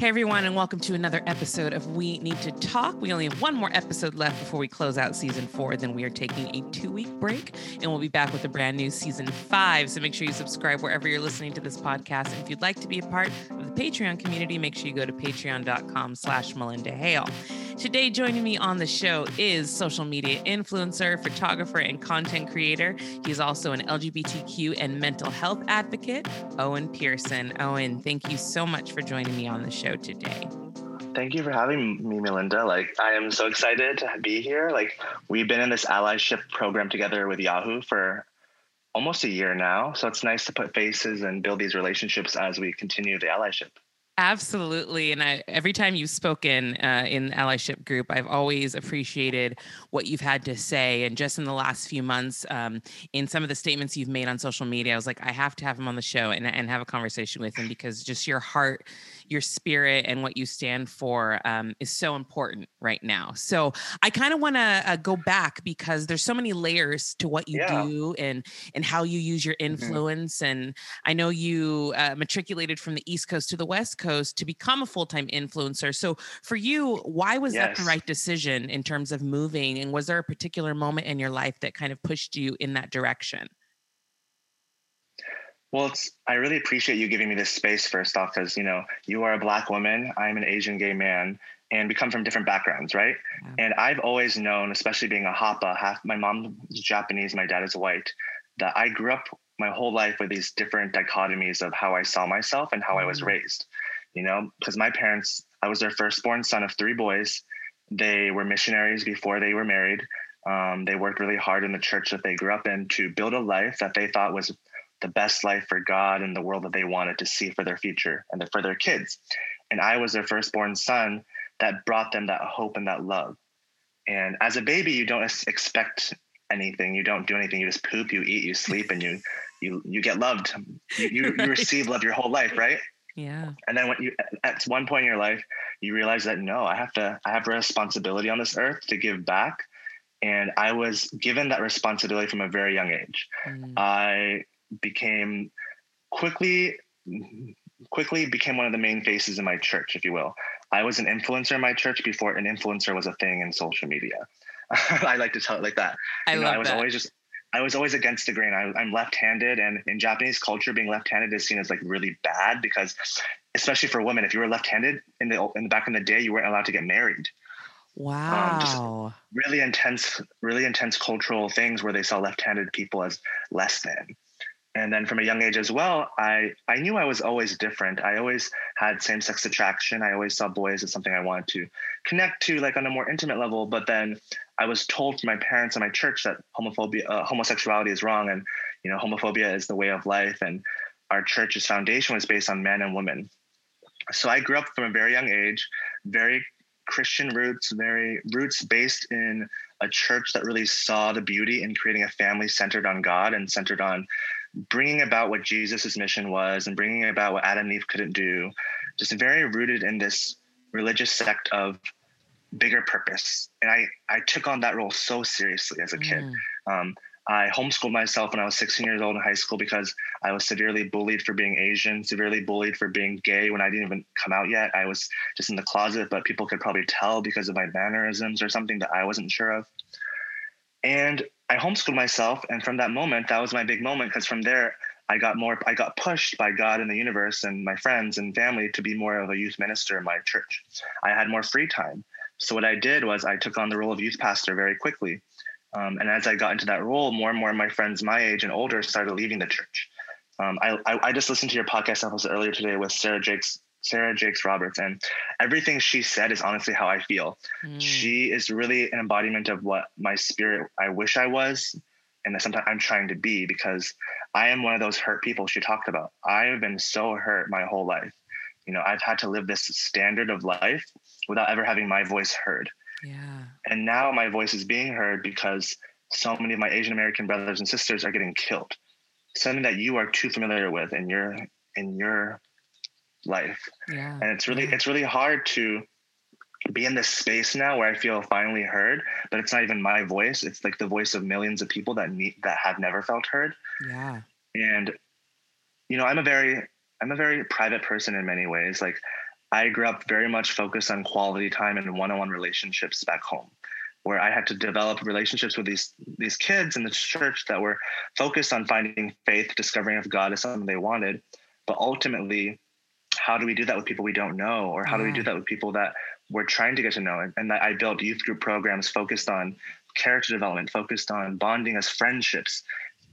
Hey everyone, and welcome to another episode of We Need to Talk. We only have one more episode left before we close out season four. Then we are taking a two week break and we'll be back with a brand new season five. So make sure you subscribe wherever you're listening to this podcast. And if you'd like to be a part of the Patreon community, make sure you go to patreon.com slash Melinda Hale. Today, joining me on the show is social media influencer, photographer, and content creator. He's also an LGBTQ and mental health advocate, Owen Pearson. Owen, thank you so much for joining me on the show today. Thank you for having me, Melinda. Like, I am so excited to be here. Like, we've been in this allyship program together with Yahoo for almost a year now. So it's nice to put faces and build these relationships as we continue the allyship. Absolutely. And I, every time you've spoken uh, in allyship group, I've always appreciated what you've had to say. And just in the last few months, um, in some of the statements you've made on social media, I was like, I have to have him on the show and, and have a conversation with him because just your heart your spirit and what you stand for um, is so important right now. So I kind of want to uh, go back because there's so many layers to what you yeah. do and and how you use your mm-hmm. influence. Mm-hmm. And I know you uh, matriculated from the East Coast to the West Coast to become a full time influencer. So for you, why was yes. that the right decision in terms of moving? And was there a particular moment in your life that kind of pushed you in that direction? Well, it's I really appreciate you giving me this space first off, because you know you are a black woman, I'm an Asian gay man, and we come from different backgrounds, right? Yeah. And I've always known, especially being a Hapa, half my mom's Japanese, my dad is white, that I grew up my whole life with these different dichotomies of how I saw myself and how. I was mm-hmm. raised. You know, because my parents, I was their firstborn son of three boys. They were missionaries before they were married. Um, they worked really hard in the church that they grew up in to build a life that they thought was the best life for God and the world that they wanted to see for their future and for their kids. And I was their firstborn son that brought them that hope and that love. And as a baby, you don't expect anything. You don't do anything. You just poop, you eat, you sleep, and you you you get loved. You you, you receive love your whole life, right? Yeah. And then when you at one point in your life, you realize that no, I have to I have a responsibility on this earth to give back. And I was given that responsibility from a very young age. Mm. I became quickly quickly became one of the main faces in my church, if you will. I was an influencer in my church before an influencer was a thing in social media. I like to tell it like that. I you know, I was that. always just I was always against the grain. I, am left-handed, and in Japanese culture, being left-handed is seen as like really bad because, especially for women, if you were left-handed in the in the back in the day, you weren't allowed to get married. Wow. Um, really intense, really intense cultural things where they saw left-handed people as less than and then from a young age as well i i knew i was always different. I always had same-sex attraction. I always saw boys as something i wanted to connect to like on a more intimate level. But then i was told from my parents and my church that homophobia uh, homosexuality is wrong and you know homophobia is the way of life. And our church's foundation was based on men and women. So i grew up from a very young age very christian roots very roots based in a church that really saw the beauty in creating a family centered on god and centered on bringing about what Jesus's mission was and bringing about what Adam and Eve couldn't do, just very rooted in this religious sect of bigger purpose. And I, I took on that role so seriously as a kid. Mm. Um, I homeschooled myself when I was 16 years old in high school because I was severely bullied for being Asian, severely bullied for being gay when I didn't even come out yet. I was just in the closet, but people could probably tell because of my mannerisms or something that I wasn't sure of. And I homeschooled myself, and from that moment, that was my big moment because from there, I got more. I got pushed by God and the universe and my friends and family to be more of a youth minister in my church. I had more free time, so what I did was I took on the role of youth pastor very quickly. Um, and as I got into that role, more and more of my friends my age and older started leaving the church. Um, I, I, I, just listened to your podcast episode earlier today with Sarah Jakes, Sarah Jakes Roberts, and everything she said is honestly how I feel. Mm. She is really an embodiment of what my spirit I wish I was, and that sometimes I'm trying to be because I am one of those hurt people she talked about. I have been so hurt my whole life. You know, I've had to live this standard of life without ever having my voice heard. Yeah. And now my voice is being heard because so many of my Asian American brothers and sisters are getting killed. Something that you are too familiar with in your in your life. Yeah. And it's really yeah. it's really hard to be in this space now where I feel finally heard, but it's not even my voice. It's like the voice of millions of people that need that have never felt heard. Yeah. And you know, I'm a very I'm a very private person in many ways. Like I grew up very much focused on quality time and one-on-one relationships back home, where I had to develop relationships with these these kids in the church that were focused on finding faith, discovering if God is something they wanted. But ultimately, how do we do that with people we don't know, or how do we do that with people that we're trying to get to know? And, and I built youth group programs focused on character development, focused on bonding as friendships.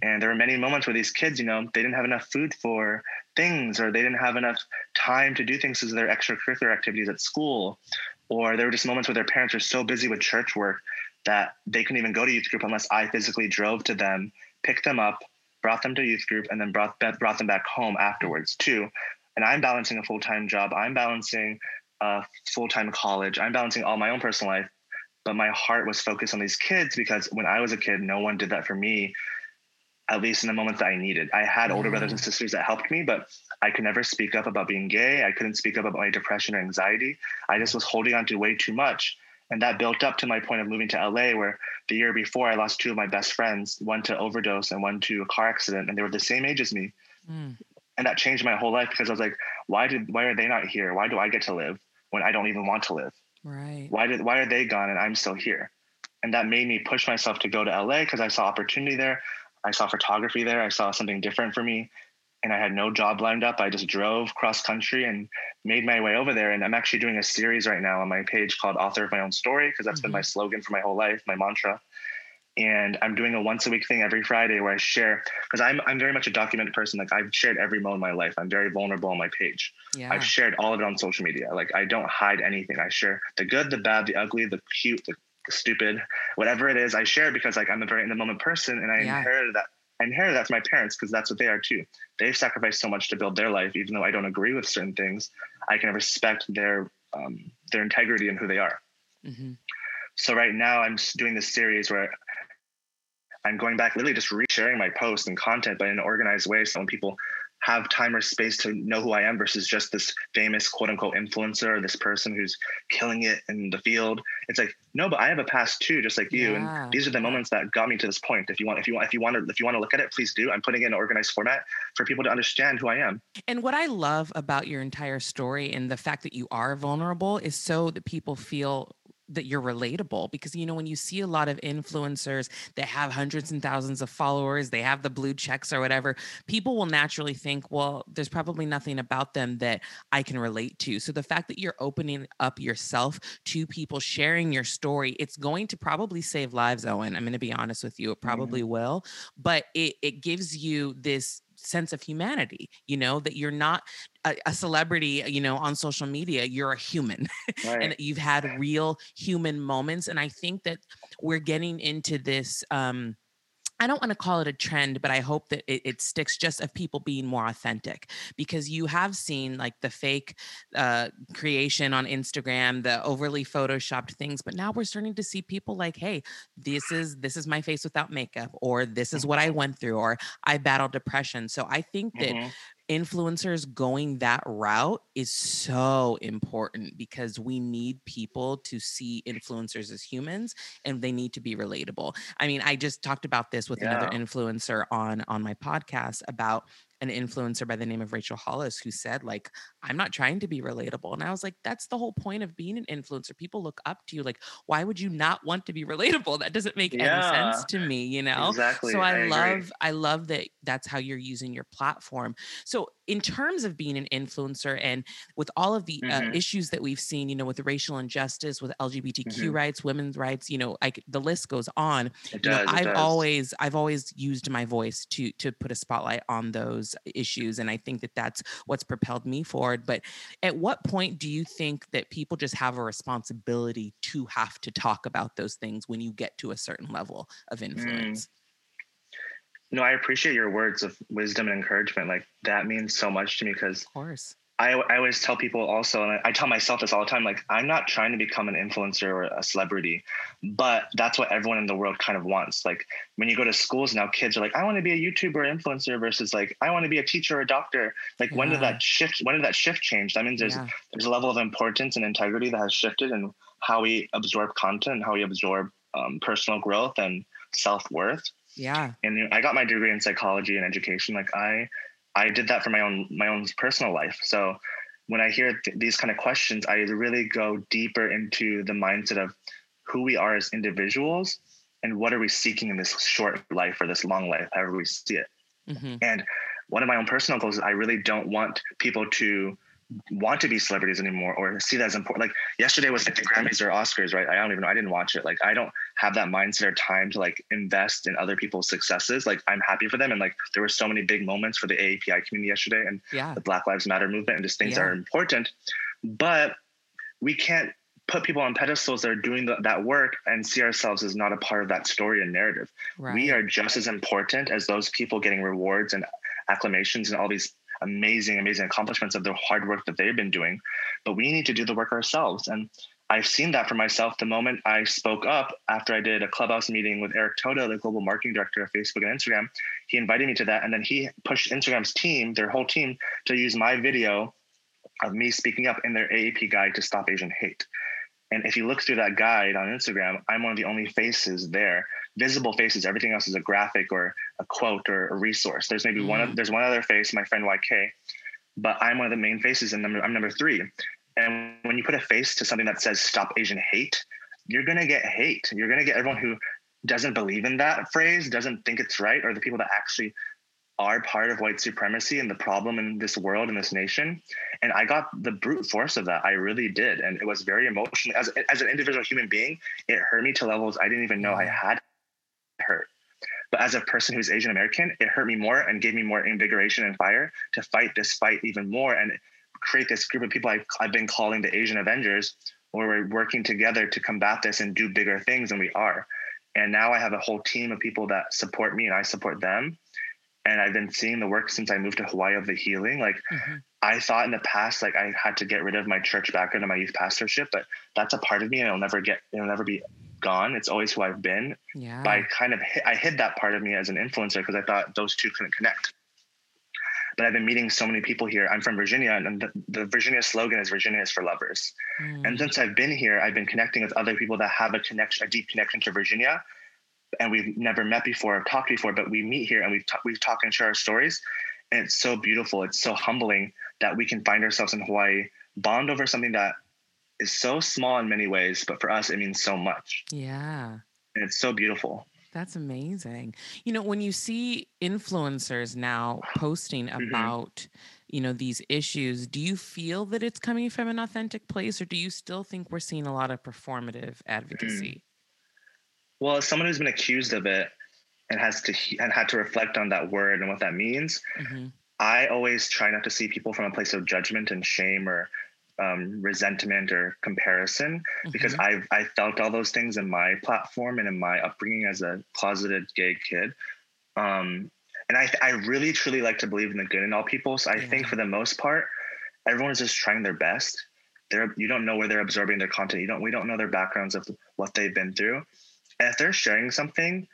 And there were many moments where these kids, you know, they didn't have enough food for things or they didn't have enough time to do things as their extracurricular activities at school or there were just moments where their parents were so busy with church work that they couldn't even go to youth group unless I physically drove to them, picked them up, brought them to youth group, and then brought brought them back home afterwards too. And I'm balancing a full time job. I'm balancing a full time college. I'm balancing all my own personal life. But my heart was focused on these kids because when I was a kid, no one did that for me at least in the moments that I needed. I had older brothers and sisters that helped me, but I could never speak up about being gay. I couldn't speak up about my depression or anxiety. I just was holding on to way too much. And that built up to my point of moving to LA, where the year before I lost two of my best friends, one to overdose and one to a car accident, and they were the same age as me. Mm. And that changed my whole life because I was like, why did why are they not here? Why do I get to live when I don't even want to live? Right. Why did why are they gone and I'm still here? And that made me push myself to go to LA because I saw opportunity there. I saw photography there. I saw something different for me. And I had no job lined up. I just drove cross country and made my way over there. And I'm actually doing a series right now on my page called Author of My Own Story, because that's mm-hmm. been my mm-hmm. slogan for my whole life, my mantra. And I'm doing a once a week thing every Friday where I share, because I'm, I'm very much a documented person. Like I've shared every moment of my life. I'm very vulnerable on my page. Yeah. I've shared all of it on social media. Like I don't hide anything. I share the good, the bad, the ugly, the cute, the stupid, whatever it is, I share because like I'm a very in the moment person and I yeah. inherited that I inherited that from my parents because that's what they are too. They've sacrificed so much to build their life, even though I don't agree with certain things. I can respect their um, their integrity and who they are. Mm-hmm. So right now, I'm doing this series where I'm going back, literally just resharing my posts and content, but in an organized way. So when people have time or space to know who I am versus just this famous quote unquote influencer or this person who's killing it in the field. It's like, no, but I have a past too, just like you. Yeah. And these are the moments that got me to this point. If you want, if you want, if you want to, if you want to look at it, please do. I'm putting it in an organized format for people to understand who I am. And what I love about your entire story and the fact that you are vulnerable is so that people feel that you're relatable because you know when you see a lot of influencers that have hundreds and thousands of followers they have the blue checks or whatever people will naturally think well there's probably nothing about them that i can relate to so the fact that you're opening up yourself to people sharing your story it's going to probably save lives owen i'm going to be honest with you it probably mm-hmm. will but it, it gives you this sense of humanity you know that you're not a, a celebrity you know on social media you're a human right. and you've had real human moments and i think that we're getting into this um I don't want to call it a trend, but I hope that it, it, sticks just of people being more authentic because you have seen like the fake uh, creation on Instagram, the overly photoshopped things, but now we're starting to see people like, hey, this is this is my face without makeup, or this is what I went through, or I battled depression. So I think that mm-hmm influencers going that route is so important because we need people to see influencers as humans and they need to be relatable. I mean, I just talked about this with yeah. another influencer on on my podcast about an influencer by the name of Rachel Hollis who said, like, I'm not trying to be relatable. And I was like, that's the whole point of being an influencer. People look up to you. Like, why would you not want to be relatable? That doesn't make yeah, any sense to me, you know? Exactly. So I, I love, agree. I love that that's how you're using your platform. So in terms of being an influencer and with all of the uh, mm-hmm. uh, issues that we've seen, you know, with racial injustice, with LGBTQ mm-hmm. rights, women's rights, you know, like the list goes on. It does, know, I've does. always, I've always used my voice to to put a spotlight on those issues, and I think that that's what's propelled me forward. But at what point do you think that people just have a responsibility to have to talk about those things when you get to a certain level of mm. influence? Mm no, I appreciate your words of wisdom and encouragement. Like that means so much to me because of course. I, I always tell people also, and I, I, tell myself this all the time, like I'm not trying to become an influencer or a celebrity, but that's what everyone in the world kind of wants. Like when you go to schools now, kids are like, I want to be a YouTuber influencer versus like, I want to be a teacher or a doctor. Like yeah. when did that shift, when did that shift change? That means there's, yeah. there's a level of importance and integrity that has shifted in how we absorb content, how we absorb um, personal growth and self-worth. Yeah. And I got my degree in psychology and education. Like I, I did that for my own my own personal life. So when I hear th- these kind of questions, I really go deeper into the mindset of who we are as individuals and what are we seeking in this short life or this long life, however we see it. Mm-hmm. And one of my own personal goals is I really don't want people to want to be celebrities anymore or see that as important. Like yesterday was like the Grammys or Oscars, right? I don't even know. I didn't watch it. Like I don't have that mindset or time to like invest in other people's successes. Like I'm happy for them. And like there were so many big moments for the AAPI community yesterday and yeah. the Black Lives Matter movement and just things yeah. that are important. But we can't put people on pedestals that are doing the, that work and see ourselves as not a part of that story and narrative. Right. We are just as important as those people getting rewards and acclamations and all these amazing, amazing accomplishments of the hard work that they've been doing. But we need to do the work ourselves. And I've seen that for myself the moment I spoke up after I did a clubhouse meeting with Eric Toda, the global marketing director of Facebook and Instagram. He invited me to that. And then he pushed Instagram's team, their whole team, to use my video of me speaking up in their AAP guide to stop Asian hate. And if you look through that guide on Instagram, I'm one of the only faces there visible faces. Everything else is a graphic or a quote or a resource. There's maybe mm. one. There's one other face, my friend YK, but I'm one of the main faces, and I'm number three. And when you put a face to something that says "Stop Asian Hate," you're gonna get hate. You're gonna get everyone who doesn't believe in that phrase, doesn't think it's right, or the people that actually are part of white supremacy and the problem in this world and this nation and i got the brute force of that i really did and it was very emotional as, as an individual human being it hurt me to levels i didn't even know i mm. had hurt. But as a person who's Asian American, it hurt me more and gave me more invigoration and fire to fight this fight even more and create this group of people I've, I've been calling the Asian Avengers, where we're working together to combat this and do bigger things than we are. And now I have a whole team of people that support me and I support them. And I've been seeing the work since I moved to Hawaii of the healing. Like mm-hmm. I thought in the past, like I had to get rid of my church background and my youth pastorship, but that's a part of me and it'll never get, it'll never be gone. It's always who I've been. Yeah. But I kind of hid, I hid that part of me as an influencer because I thought those two couldn't connect. But I've been meeting so many people here. I'm from Virginia, and the, the Virginia slogan is "Virginia is for lovers." Mm. And since I've been here, I've been connecting with other people that have a connection, a deep connection to Virginia, and we've never met before or talked before. But we meet here, and we talk, we talk and share our stories, and it's so beautiful. It's so humbling that we can find ourselves in Hawaii, bond over something that is so small in many ways, but for us, it means so much. Yeah. And it's so beautiful. That's amazing. You know, when you see influencers now posting mm-hmm. about, you know, these issues, do you feel that it's coming from an authentic place or do you still think we're seeing a lot of performative advocacy? Mm. Well, as someone who's been accused of it and has to and had to reflect on that word and what that means, mm-hmm. I always try not to see people from a place of judgment and shame or um, resentment or comparison mm-hmm. because I've I felt all those things in my platform and in my upbringing as a closeted gay kid. Um, and I I really truly like to believe in the good in all people. So I yeah. think for the most part, everyone is just trying their best. They're you don't know where they're absorbing their content. You don't we don't know their backgrounds of what they've been through. And if they're sharing something,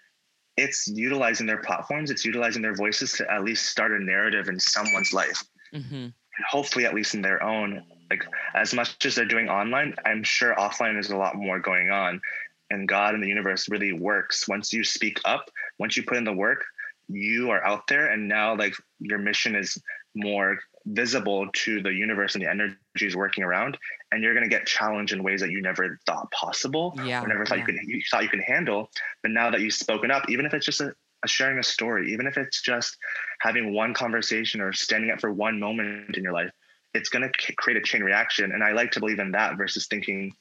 it's utilizing their platforms. It's utilizing their voices to at least start a narrative in someone's life. Mm-hmm. hopefully, at least in their own like as much as they're doing online, I'm sure offline is a lot more going on. And God and the universe really works. Once you speak up, once you put in the work, you are out there and now like your mission is more visible to the universe and the energies working around and you're going to get challenged in ways that you never thought possible yeah, or never thought yeah. you could you thought you could handle but now that you've spoken up even if it's just a, a sharing a story even if it's just having one conversation or standing up for one moment in your life it's going to create a chain reaction. And I like to believe in that versus thinking,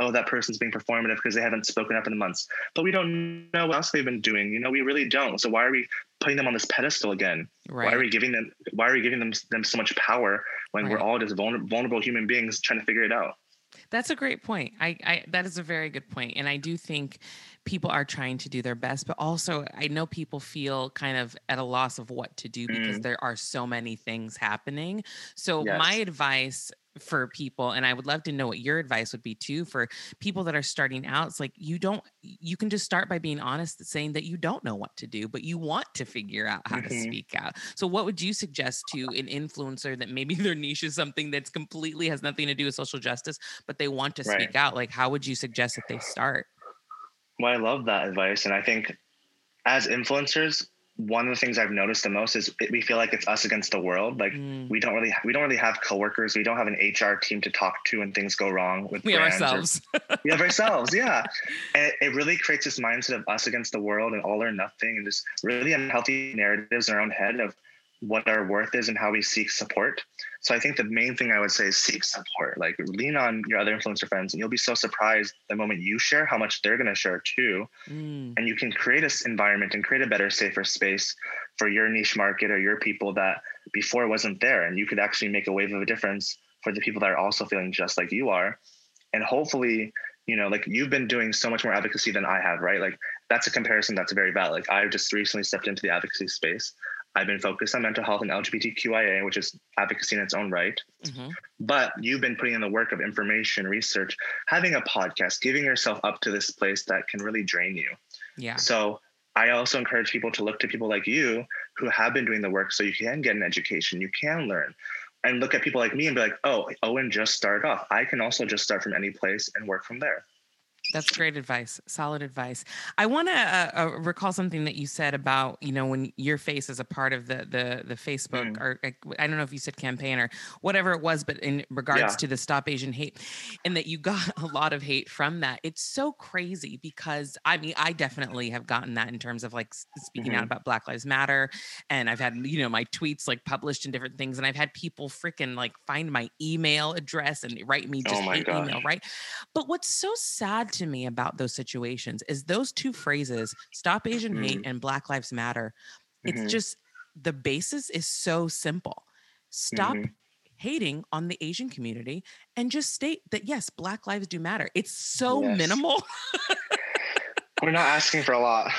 oh, that person's being performative because they haven't spoken up in months. But we don't know what else they've been doing. You know, we really don't. So why are we putting them on this pedestal again? Right. Why are we giving them? Why are we giving them them so much power when right. we're all just vulnerable, vulnerable human beings trying to figure it out? That's a great point. I, I that is a very good point, and I do think people are trying to do their best, but also I know people feel kind of at a loss of what to do because mm. there are so many things happening. So yes. my advice for people and i would love to know what your advice would be too for people that are starting out it's like you don't you can just start by being honest saying that you don't know what to do but you want to figure out how mm-hmm. to speak out so what would you suggest to an influencer that maybe their niche is something that's completely has nothing to do with social justice but they want to right. speak out like how would you suggest that they start well, I love that advice. And I think as influencers, one of the things I've noticed the most is it, we feel like it's us against the world. Like mm. we don't really we don't really have coworkers. We don't have an HR team to talk to when things go wrong with we have ourselves. Or, we have ourselves, yeah. And it, it, really creates this mindset of us against the world and all or nothing, and just really unhealthy narratives in our own head of what our worth is and how we seek support. So I think the main thing I would say is seek support. Like lean on your other influencer friends, and you'll be so surprised the moment you share how much they're going to share too. Mm. And you can create this environment and create a better, safer space for your niche market or your people that before wasn't there. And you could actually make a wave of a difference for the people that are also feeling just like you are. And hopefully, you know, like you've been doing so much more advocacy than I have, right? Like that's a comparison that's very valid. Like I've just recently stepped into the advocacy space. I've been focused on mental health and LGBTQIA, which is advocacy in its own right. Mm-hmm. But you've been putting in the work of information, research, having a podcast, giving yourself up to this place that can really drain you. Yeah. So I also encourage people to look to people like you who have been doing the work so you can get an education, you can learn. And look at people like me and be like, oh, Owen just started off. I can also just start from any place and work from there. That's great advice. Solid advice. I want to uh, uh, recall something that you said about you know when your face is a part of the the the Facebook mm. or I don't know if you said campaign or whatever it was, but in regards yeah. to the Stop Asian Hate, and that you got a lot of hate from that. It's so crazy because I mean I definitely have gotten that in terms of like speaking mm-hmm. out about Black Lives Matter, and I've had you know my tweets like published in different things, and I've had people freaking like find my email address and write me just oh email right. But what's so sad to me about those situations is those two phrases stop asian mm-hmm. hate and black lives matter it's mm-hmm. just the basis is so simple stop mm-hmm. hating on the asian community and just state that yes black lives do matter it's so yes. minimal we're not asking for a lot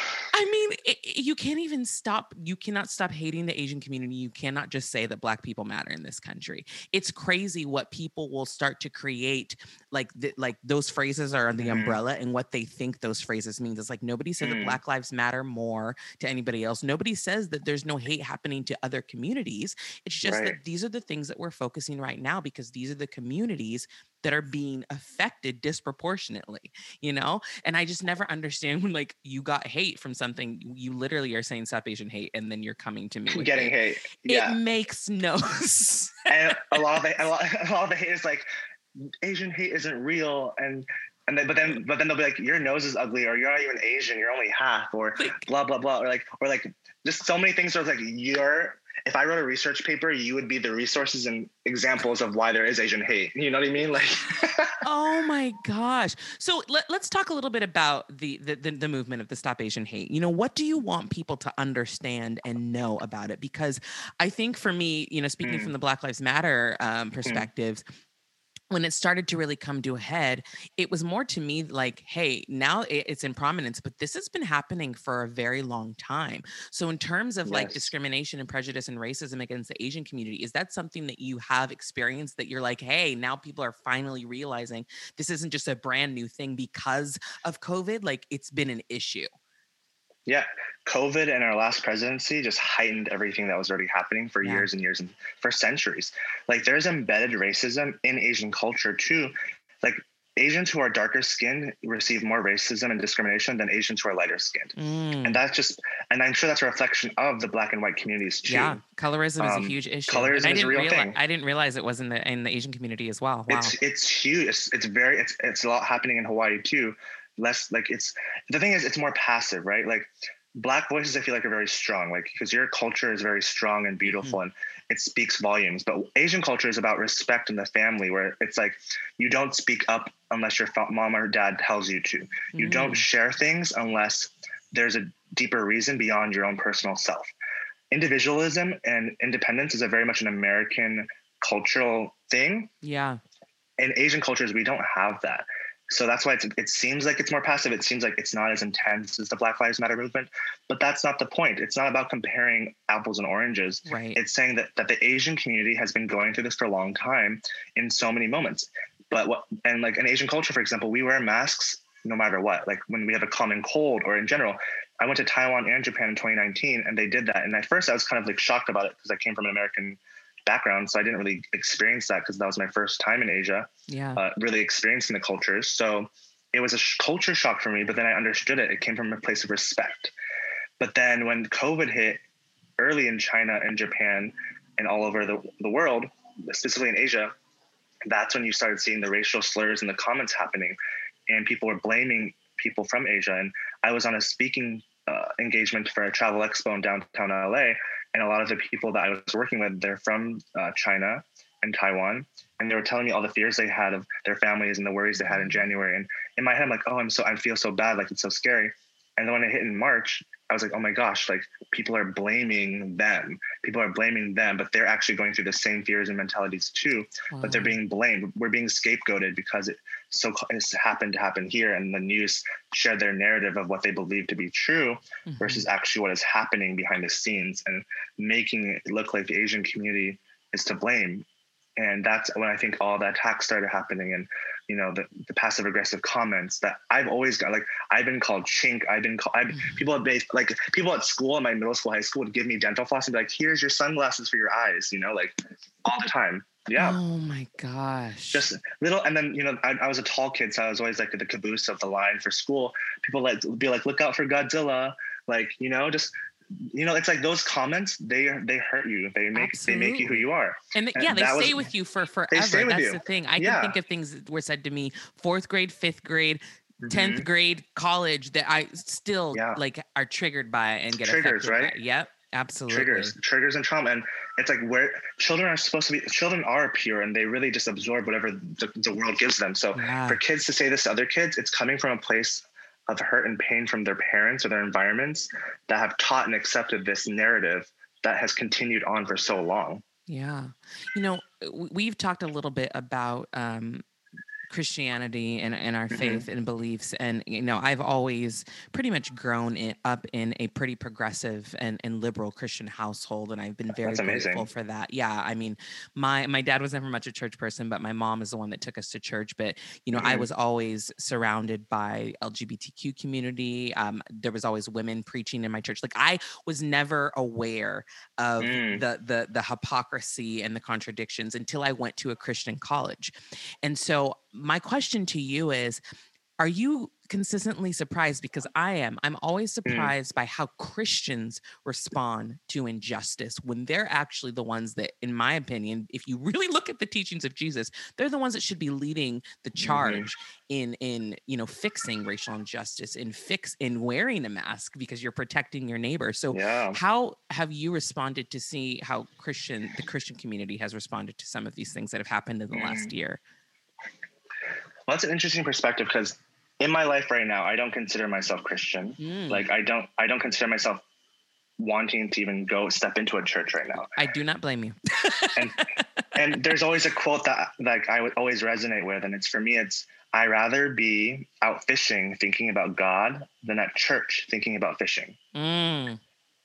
I mean, it, you can't even stop. You cannot stop hating the Asian community. You cannot just say that Black people matter in this country. It's crazy what people will start to create. Like, the, like those phrases are on the mm. umbrella, and what they think those phrases means. It's like nobody says mm. that Black lives matter more to anybody else. Nobody says that there's no hate happening to other communities. It's just right. that these are the things that we're focusing right now because these are the communities that are being affected disproportionately, you know? And I just never understand when like you got hate from something, you literally are saying stop Asian hate and then you're coming to me getting hate. hate. Yeah. It makes no sense. And a lot of the, a lot, a lot of the hate is like Asian hate isn't real and and then but then but then they'll be like your nose is ugly or you're not even asian you're only half or blah blah blah or like or like just so many things are like you're if I wrote a research paper, you would be the resources and examples of why there is Asian hate. You know what I mean? Like, oh my gosh. So let, us talk a little bit about the, the, the the movement of the Stop Asian Hate. You know, what do you want people to understand and know about it? Because I think for me, you know, speaking mm. from the Black Lives Matter um, perspectives. Mm when it started to really come to a head, it was more to me like, hey, now it's in prominence, but this has been happening for a very long time. So, in terms of yes. like discrimination and prejudice and racism against the Asian community, is that something that you have experienced that you're like, hey, now people are finally realizing this isn't just a brand new thing because of COVID? Like, it's been an issue. Yeah, COVID and our last presidency just heightened everything that was already happening for yeah. years and years and for centuries. Like there's embedded racism in Asian culture too. Like Asians who are darker skinned receive more racism and discrimination than Asians who are lighter skinned. Mm. And that's just, and I'm sure that's a reflection of the black and white communities too. Yeah, colorism um, is a um, huge issue. Colorism is a real realize, thing. I didn't realize it was in the in the Asian community as well. Wow. It's it's huge. It's, it's very it's it's a lot happening in Hawaii too less like it's the thing is it's more passive, right? Like black voices I feel like are very strong, like because your culture is very strong and beautiful mm-hmm. and it speaks volumes. But Asian culture is about respect in the family, where it's like you don't speak up unless your mom or dad tells you to. You don't mm. share things unless there's a deeper reason beyond your own personal self. Individualism and independence is a very much an American cultural thing. Yeah. In Asian cultures, we don't have that. So that's why it seems like it's more passive. It seems like it's not as intense as the Black Lives Matter movement, but that's not the point. It's not about comparing apples and oranges. Right. It's saying that that the Asian community has been going through this for a long time in so many moments. But what and like in Asian culture, for example, we wear masks no matter what. Like when we have a common cold or in general. I went to Taiwan and Japan in 2019 and they did that. And at first I was kind of like shocked about it because I came from an American background, so I didn't really experience that because that was my first time in Asia. Yeah, uh, really experiencing the cultures. So it was a sh- culture shock for me, but then I understood it. It came from a place of respect. But then when COVID hit early in China and Japan and all over the, the world, specifically in Asia, that's when you started seeing the racial slurs and the comments happening. And people were blaming people from Asia. And I was on a speaking uh, engagement for a travel expo in downtown LA. And a lot of the people that I was working with, they're from uh, China and Taiwan. And they were telling me all the fears they had of their families and the worries they had in January. And in my head, I'm like, oh, I'm so, I feel so bad. Like it's so scary. And then when it hit in March, I was like, oh my gosh, like people are blaming them. People are blaming them, but they're actually going through the same fears and mentalities too. Wow. But they're being blamed. We're being scapegoated because it so it's happened to happen here, and the news shared their narrative of what they believe to be true mm-hmm. versus actually what is happening behind the scenes, and making it look like the Asian community is to blame. And that's when I think all the attacks started happening, and you know the, the passive aggressive comments that I've always got. Like I've been called chink. I've been called. I've, mm-hmm. people at base like people at school in my middle school, high school would give me dental floss and be like, "Here's your sunglasses for your eyes," you know, like all the time. Yeah. Oh my gosh. Just little, and then you know, I, I, was a tall kid, so I was always like the caboose of the line for school. People like be like, "Look out for Godzilla!" Like you know, just you know, it's like those comments they they hurt you. They make Absolutely. they make you who you are. And, the, and yeah, they stay was, with you for forever. That's you. the thing. I yeah. can think of things that were said to me fourth grade, fifth grade, 10th mm-hmm. grade, college that I still yeah. like are triggered by and get triggers, right? By. Yep. Absolutely. Triggers, triggers and trauma. And it's like where children are supposed to be, children are pure and they really just absorb whatever the, the world gives them. So yeah. for kids to say this to other kids, it's coming from a place of hurt and pain from their parents or their environments that have taught and accepted this narrative that has continued on for so long. Yeah. You know, we've talked a little bit about um, Christianity and, and our mm-hmm. faith and beliefs. And, you know, I've always pretty much grown it up in a pretty progressive and, and liberal Christian household. And I've been very grateful for that. Yeah. I mean, my, my dad was never much a church person, but my mom is the one that took us to church. But, you know, mm-hmm. I was always surrounded by LGBTQ community. Um, there was always women preaching in my church. Like I was never aware of mm. the, the, the hypocrisy and the contradictions until I went to a Christian college. And so my question to you is are you consistently surprised because i am i'm always mm. surprised mm. by how christians respond to injustice when they're actually the ones that in my opinion if you really look at the teachings of jesus they're the ones that should be leading the mm-hmm. charge mm-hmm. in in you know fixing racial injustice in fix in wearing a mask because you're protecting your neighbor so yeah. how have you responded to see how christian the christian community has responded to some of these things that have happened in the mm. last year well, that's an interesting perspective because in my life right now, I don't consider myself Christian. Mm. Like I don't, I don't consider myself wanting to even go step into a church right now. I do not blame you. and, and there's always a quote that like I would always resonate with, and it's for me, it's I rather be out fishing thinking about God than at church thinking about fishing. Mm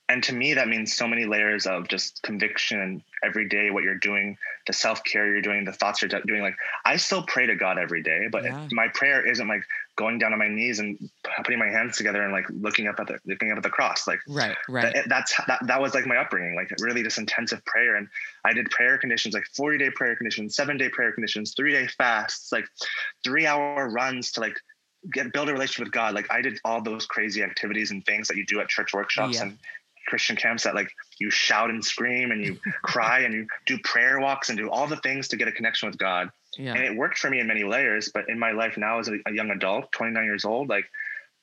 and to me that means so many layers of just conviction every day what you're doing the self-care you're doing the thoughts you're doing like i still pray to god every day but yeah. my prayer isn't like going down on my knees and putting my hands together and like looking up at the looking up at the cross like right right that, that's that, that was like my upbringing like really this intensive prayer and i did prayer conditions like 40 day prayer conditions seven day prayer conditions three day fasts like three hour runs to like get build a relationship with god like i did all those crazy activities and things that you do at church workshops yeah. and Christian camps that like you shout and scream and you cry and you do prayer walks and do all the things to get a connection with God. Yeah. And it worked for me in many layers. But in my life now as a, a young adult, 29 years old, like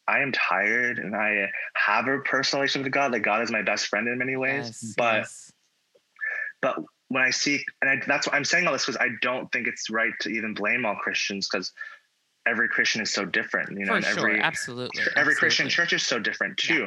I am tired and I have a personal relationship with God. Like God is my best friend in many ways. Yes, but yes. but when I see and I, that's what I'm saying all this because I don't think it's right to even blame all Christians because every Christian is so different. You know, For and sure, every absolutely every absolutely. Christian church is so different too. Yeah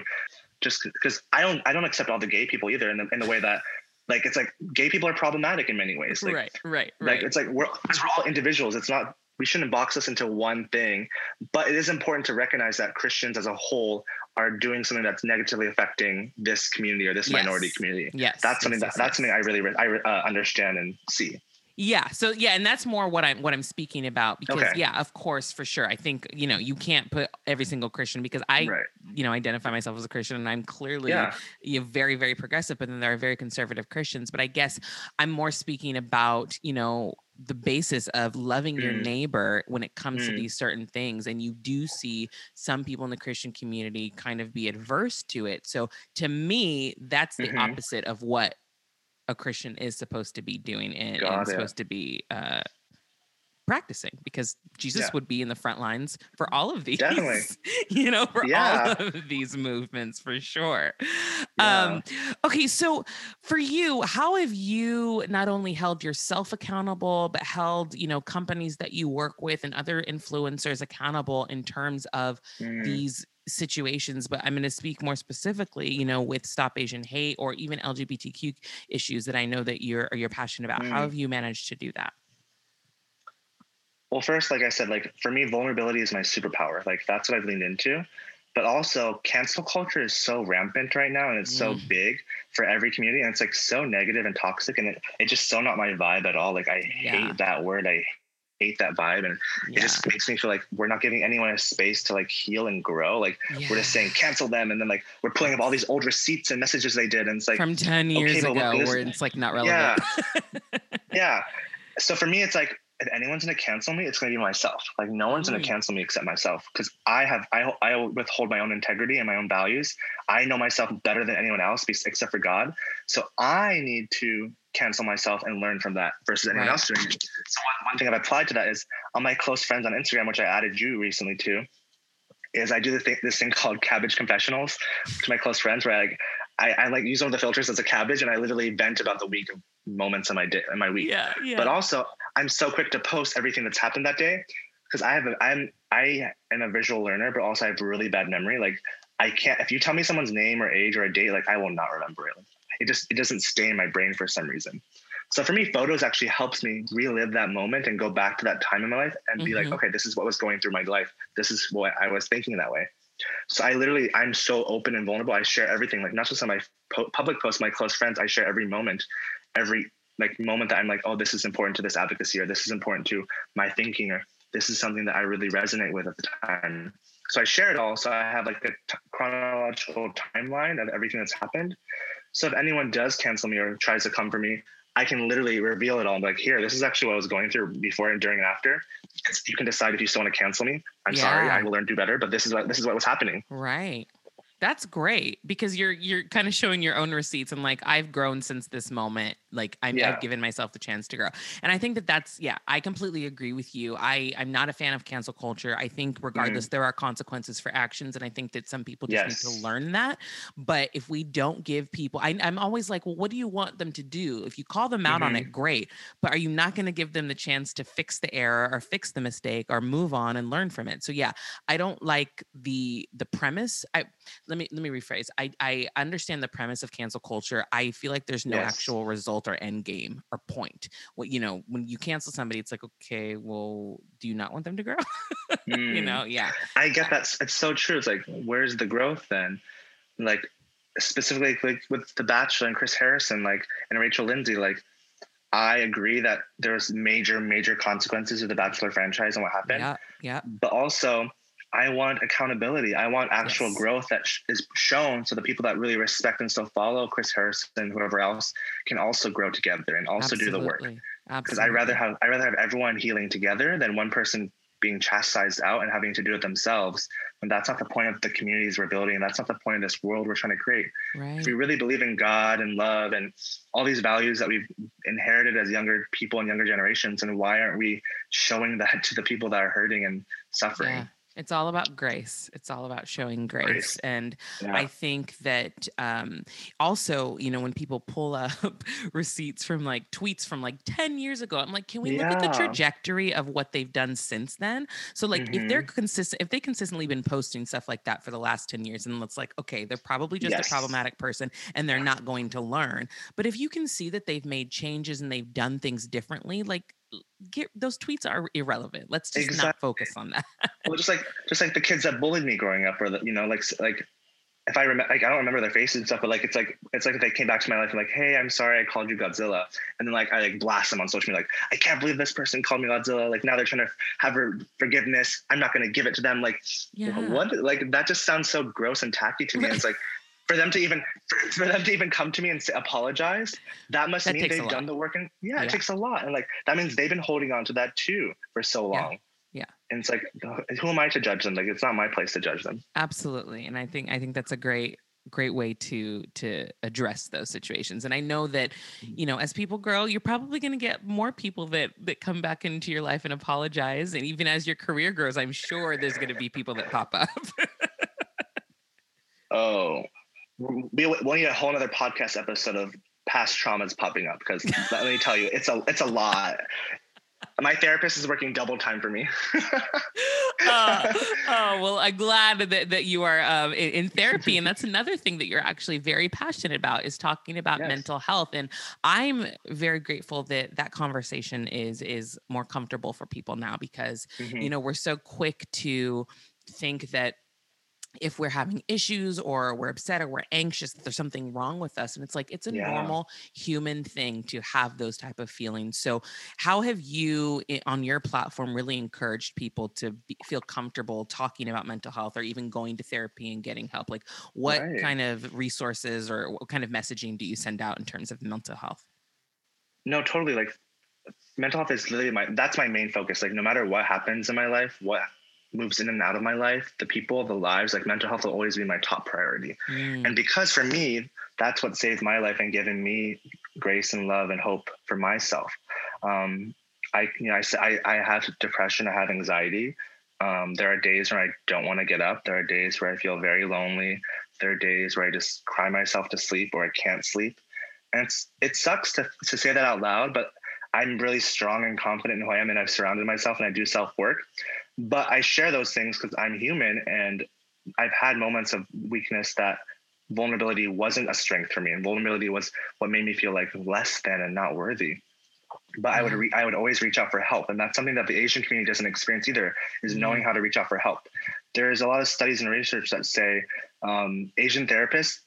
just because I don't I don't accept all the gay people either in the in the way that like it's like gay people are problematic in many ways. Like, right, right, right. Like it's like we're we're all individuals. It's not we shouldn't box us into one thing, but it is important to recognize that Christians as a whole are doing something that's negatively affecting this community or this yes. minority community. Yes, that's something yes, that yes, that's something I really I uh, understand and see. Yeah. So yeah, and that's more what I'm what I'm speaking about because okay. yeah, of course, for sure. I think you know you can't put every single Christian because I right. you know identify myself as a Christian and I'm clearly yeah. you know, very very progressive, but then there are very conservative Christians. But I guess I'm more speaking about you know the basis of loving your Mm. neighbor when it comes to Mm. these certain things and you do see some people in the christian community kind of be adverse to it so to me that's the Mhm. opposite of what a christian is supposed to be doing and, Got and it. supposed to be uh practicing because jesus Yeah. would be in the front lines for all of these Definitely. you know for Yeah. all of these movements for sure Yeah. um okay so for you how have you not only held yourself accountable but held you know companies that you work with and other influencers accountable in terms of Mm. these situations but i'm going to speak more specifically you know with stop asian hate or even lgbtq issues that i know that you're you're passionate about how Mm. have you managed to do that Well, first, like I said, like for me, vulnerability is my superpower. Like that's what I've leaned into. But also, cancel culture is so rampant right now, and it's so Mm. big for every community, and it's like so negative and toxic, and it, it's just so not my vibe at all. Like I Yeah. hate that word. I hate that vibe, and yeah it just makes me feel like we're not giving anyone a space to like heal and grow. Like yeah. we're just saying cancel them, and then like we're pulling up all these old receipts and messages they did, and it's like from 10 years what ago where it's like not relevant yeah. yeah So for me, it's like if anyone's gonna cancel me, it's gonna be myself. Like no one's gonna Mm. cancel me except myself because I have I I withhold my own integrity and my own values. I know myself better than anyone else except for God. So I need to cancel myself and learn from that versus anyone Right. else doing it. So one, one thing I've applied to that is on my close friends on Instagram, which I added you recently to, is I do the thing, this thing called cabbage confessionals to my close friends where I, like, I, I like use one of the filters as a cabbage and I literally vent about the week of moments in my day in my week yeah yeah but also I'm so quick to post everything that's happened that day because I have a, I'm I am a visual learner, but also I have really bad memory. Like I can't if you tell me someone's name or age or a date, like I will not remember it. It just it doesn't stay in my brain for some reason. So for me, photos actually helps me relive that moment and go back to that time in my life and be like, Mhm. okay, this is what was going through my life. This is what I was thinking that way. So I literally, I'm so open and vulnerable. I share everything, like not just on my po- public posts, my close friends. I share every moment, every like moment that I'm like, oh, this is important to this advocacy, or this is important to my thinking, or this is something that I really resonate with at the time. So I share it all. So I have like a t- chronological timeline of everything that's happened. So if anyone does cancel me or tries to come for me, I can literally reveal it all. I'm like, here, this is actually what I was going through before and during and after. You can decide if you still want to cancel me. I'm sorry, I will learn to do better. But this is what this is what was happening. Right. That's great because you're you're kind of showing your own receipts and like I've grown since this moment. Like I'm, Yeah. I've given myself the chance to grow, and I think that that's yeah. I completely agree with you. I I'm not a fan of cancel culture. I think regardless there are consequences for actions, and I think that some people just need to learn that. But if we don't give people, I, I'm always like, well, what do you want them to do? If you call them out on Mhm. it, great. But are you not going to give them the chance to fix the error or fix the mistake or move on and learn from it? So yeah, I don't like the the premise. I let me let me rephrase. I I understand the premise of cancel culture. I feel like there's no Yes. actual result or end game or point. What you know, when you cancel somebody, it's like, okay, well, do you not want them to grow? you Mm. know, yeah. I get that. It's so true. It's like, where's the growth then? Like specifically like with The Bachelor and Chris Harrison, like and Rachel Lindsay, like I agree that there's major, major consequences of the Bachelor franchise and what happened. Yeah, yeah. But also, I want accountability. I want actual Yes. growth that sh- is shown so the people that really respect and still follow Chris Harrison, whoever else, can also grow together and also do the work. Absolutely. Because I rather have I rather have everyone healing together than one person being chastised out and having to do it themselves. And that's not the point of the communities we're building. That's not the point of this world we're trying to create. right. If we really believe in God and love and all these values that we've inherited as younger people and younger generations, and why aren't we showing that to the people that are hurting and suffering? Yeah. It's all about grace. It's all about showing grace. Grace. And Yeah. I think that um, also, you know, when people pull up receipts from like tweets from like 10 years ago, I'm like, can we look at the trajectory of what they've done since then? So, like, if they're Mm-hmm. consistent, if they consistently been posting stuff like that for the last 10 years, and it's like, okay, they're probably just Yes. a problematic person and they're not going to learn. But if you can see that they've made changes and they've done things differently, like, get those tweets are irrelevant. Let's just not focus on that. well, just like just like the kids that bullied me growing up, or the, you know, like like if I remember, like I don't remember their faces and stuff, but like it's like it's like if they came back to my life and like, hey, I'm sorry I called you Godzilla, and then like I like blast them on social media, like I can't believe this person called me Godzilla. Like now they're trying to have forgiveness. I'm not going to give it to them. Like Yeah. what? Like that just sounds so gross and tacky to me. It's like for them to even for, for, them to even come to me and say, apologize, that must that mean they've done the work. And yeah, yeah, it takes a lot. And like that means they've been holding on to that too for so long. Yeah. Yeah. And it's like, who am I to judge them? Like, it's not my place to judge them. Absolutely. And I think, I think that's a great, great way to, to address those situations. And I know that, you know, as people grow, you're probably going to get more people that, that come back into your life and apologize. And even as your career grows, I'm sure there's going to be people that pop up. oh, we, we'll need a whole other podcast episode of past traumas popping up because let me tell you, it's a, it's a lot my therapist is working double time for me. uh, oh well, I'm glad that, that you are um, in, in, therapy, and that's another thing that you're actually very passionate about is talking about yes. mental health. And I'm very grateful that that conversation is is more comfortable for people now because mm-hmm. you know we're so quick to think that if we're having issues or we're upset or we're anxious that there's something wrong with us and it's like it's a yeah. normal human thing to have those type of feelings so how have you eh, on your platform really encouraged people to be, feel comfortable talking about mental health or even going to therapy and getting help like what right. kind of resources or what kind of messaging do you send out in terms of mental health no totally like mental health is literally my that's my main focus like no matter what happens in my life what moves in and out of my life, the people, the lives, like mental health will always be my top priority. Mm. And because for me, that's what saved my life and given me grace and love and hope for myself. Um, I, you know, I, I, I have depression, I have anxiety. Um, there are days where I don't want to get up. There are days where I feel very lonely. There are days where I just cry myself to sleep or I can't sleep. And it's, it sucks to, to say that out loud, but I'm really strong and confident in who I am and I've surrounded myself and I do self work but I share those things because I'm human and I've had moments of weakness that vulnerability wasn't a strength for me and vulnerability was what made me feel like less than and not worthy but i would mm-hmm. re- i would always reach out for help and that's something that the asian community doesn't experience either is mm-hmm. knowing how to reach out for help there's a lot of studies and research that say um, asian therapists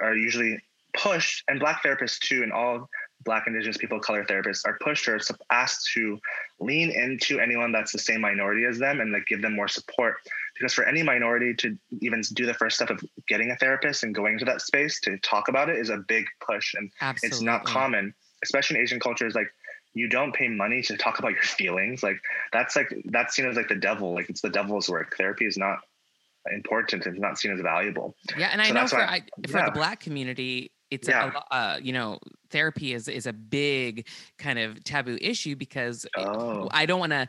are usually pushed and black therapists too and all Black, Indigenous people of color therapists are pushed or asked to lean into anyone that's the same minority as them and like give them more support. Because for any minority to even do the first step of getting a therapist and going to that space to talk about it is a big push, and Absolutely. it's not common, especially in Asian cultures. Like you don't pay money to talk about your feelings. Like that's like that's seen as like the devil. Like it's the devil's work. Therapy is not important. It's not seen as valuable. Yeah, and I know for I, for yeah. the Black community, it's yeah. a, uh, you know therapy is is a big kind of taboo issue because oh. I don't want to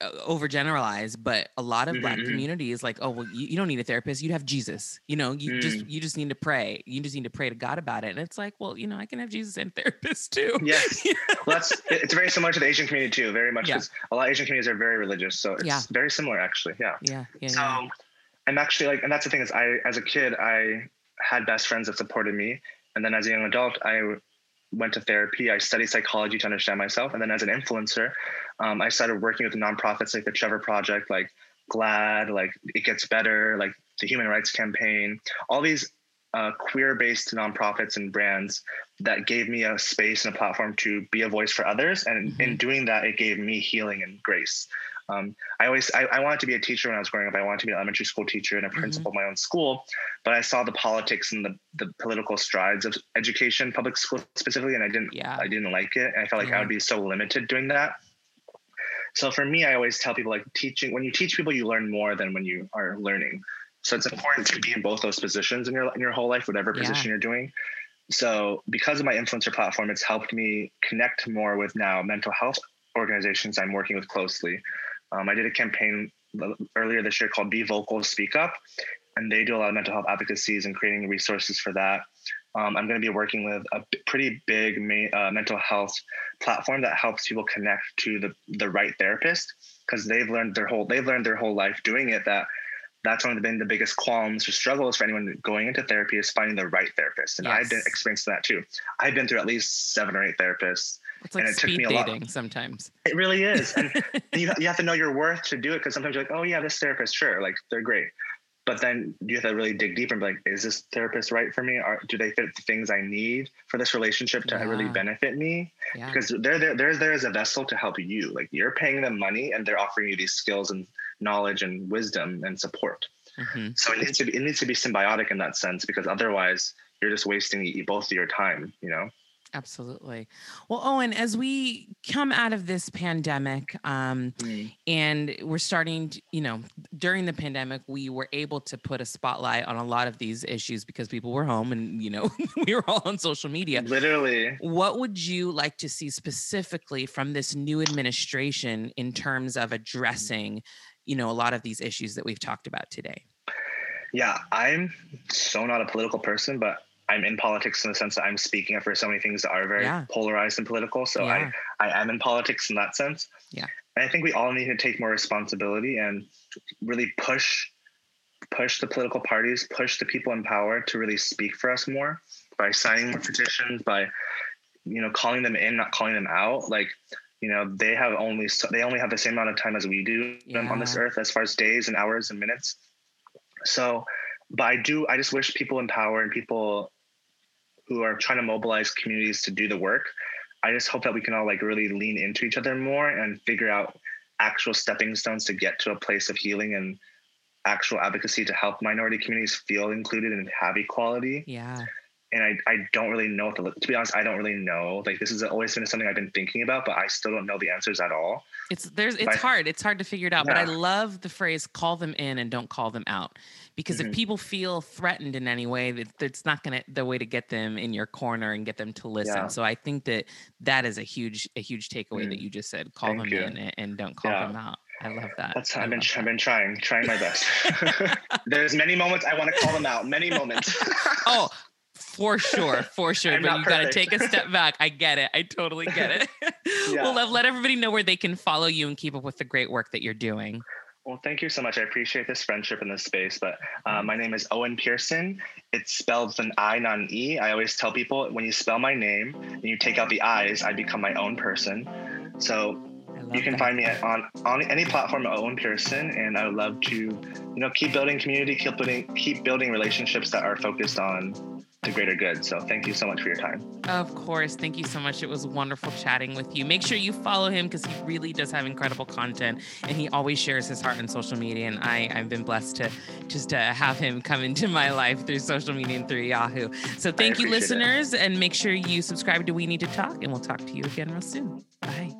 uh, overgeneralize, but a lot of mm-hmm. black communities like, oh well, you, you, don't need a therapist. you'd have Jesus. You know, you mm. just you just need to pray. You just need to pray to God about it. And it's like, well, you know, I can have Jesus and therapist too. Yes, well, that's it's very similar to the Asian community too. Very much because yeah. a lot of Asian communities are very religious, so it's yeah. very similar actually. Yeah. Yeah. Yeah. So yeah. I'm actually like, and that's the thing is, I as a kid I had best friends that supported me and then as a young adult, I went to therapy. I studied psychology to understand myself. And then as an influencer, um, I started working with nonprofits like the Trevor Project, like GLAAD, like It Gets Better, like the Human Rights Campaign, all these uh, queer-based nonprofits and brands that gave me a space and a platform to be a voice for others. And mm-hmm. in doing that, it gave me healing and grace. Um, I always I, I, wanted to be a teacher when I was growing up. I wanted to be an elementary school teacher and a mm-hmm. principal mm-hmm. of my own school, but I saw the politics and the, the political strides of education, public school specifically, and I didn't yeah. I didn't like it. And I felt like yeah. I would be so limited doing that. So for me, I always tell people like teaching when you teach people, you learn more than when you are learning. So it's important to be in both those positions in your in your whole life, whatever position yeah. you're doing. So because of my influencer platform, it's helped me connect more with now mental health organizations I'm working with closely. Um, I did a campaign earlier this year called Be Vocal, Speak Up, and they do a lot of mental health advocacies and creating resources for that. Um, I'm going to be working with a pretty big uh, mental health platform that helps people connect to the the right therapist because they've learned their whole they've learned their whole life doing it that that's one of the, been the biggest qualms or struggles for anyone going into therapy is finding the right therapist. And yes. I've been experienced that too. I've been through at least seven or eight therapists it's like and it speed took me a dating lot. sometimes. It really is. And you, you have to know your worth to do it because sometimes you're like, oh, yeah, this therapist, sure, like they're great. But then you have to really dig deeper and be like, is this therapist right for me? Or do they fit the things I need for this relationship to yeah. really benefit me? Yeah. Because they're there, they're there as a vessel to help you. Like you're paying them money and they're offering you these skills and knowledge and wisdom and support. Mm-hmm. So it needs to be it needs to be symbiotic in that sense because otherwise you're just wasting both of your time, you know. Absolutely. Well, Owen, as we come out of this pandemic, um, mm. and we're starting, to, you know, during the pandemic, we were able to put a spotlight on a lot of these issues because people were home and, you know, we were all on social media. Literally. What would you like to see specifically from this new administration in terms of addressing, you know, a lot of these issues that we've talked about today? Yeah, I'm so not a political person, but I'm in politics in the sense that I'm speaking up for so many things that are very yeah. polarized and political. So yeah. I, I am in politics in that sense. Yeah. And I think we all need to take more responsibility and really push push the political parties, push the people in power to really speak for us more by signing more petitions, by you know calling them in, not calling them out. Like you know they have only they only have the same amount of time as we do yeah. on this earth as far as days and hours and minutes. So, but I do I just wish people in power and people who are trying to mobilize communities to do the work. I just hope that we can all like really lean into each other more and figure out actual stepping stones to get to a place of healing and actual advocacy to help minority communities feel included and have equality. Yeah. And I, I don't really know to, to be honest, I don't really know. Like this has always been something I've been thinking about, but I still don't know the answers at all. It's there's it's hard. It's hard to figure it out. Yeah. But I love the phrase call them in and don't call them out because mm-hmm. if people feel threatened in any way that it's not going to the way to get them in your corner and get them to listen yeah. so i think that that is a huge a huge takeaway mm. that you just said call Thank them you. in and, and, don't call yeah. them out I love that. That's I've been I've been trying, trying my best. There's many moments I want to call them out. Many moments. oh, for sure, for sure. but you got to take a step back. I get it. I totally get it. yeah. Well, let, let everybody know where they can follow you and keep up with the great work that you're doing. Well, thank you so much. I appreciate this friendship in this space. But uh, my name is Owen Pierson. It's spelled with an I, not an E. I always tell people when you spell my name and you take out the I's, I become my own person. So you can that. find me on on any platform Owen Pierson, and I would love to, you know, keep building community, keep building keep building relationships that are focused on the greater good. So thank you so much for your time. Of course. Thank you so much. It was wonderful chatting with you. Make sure you follow him because he really does have incredible content and he always shares his heart on social media. And I, I've been blessed to just to have him come into my life through social media and through Yahoo. So thank you, listeners, it. and make sure you subscribe to We Need to Talk, and we'll talk to you again real soon. Bye.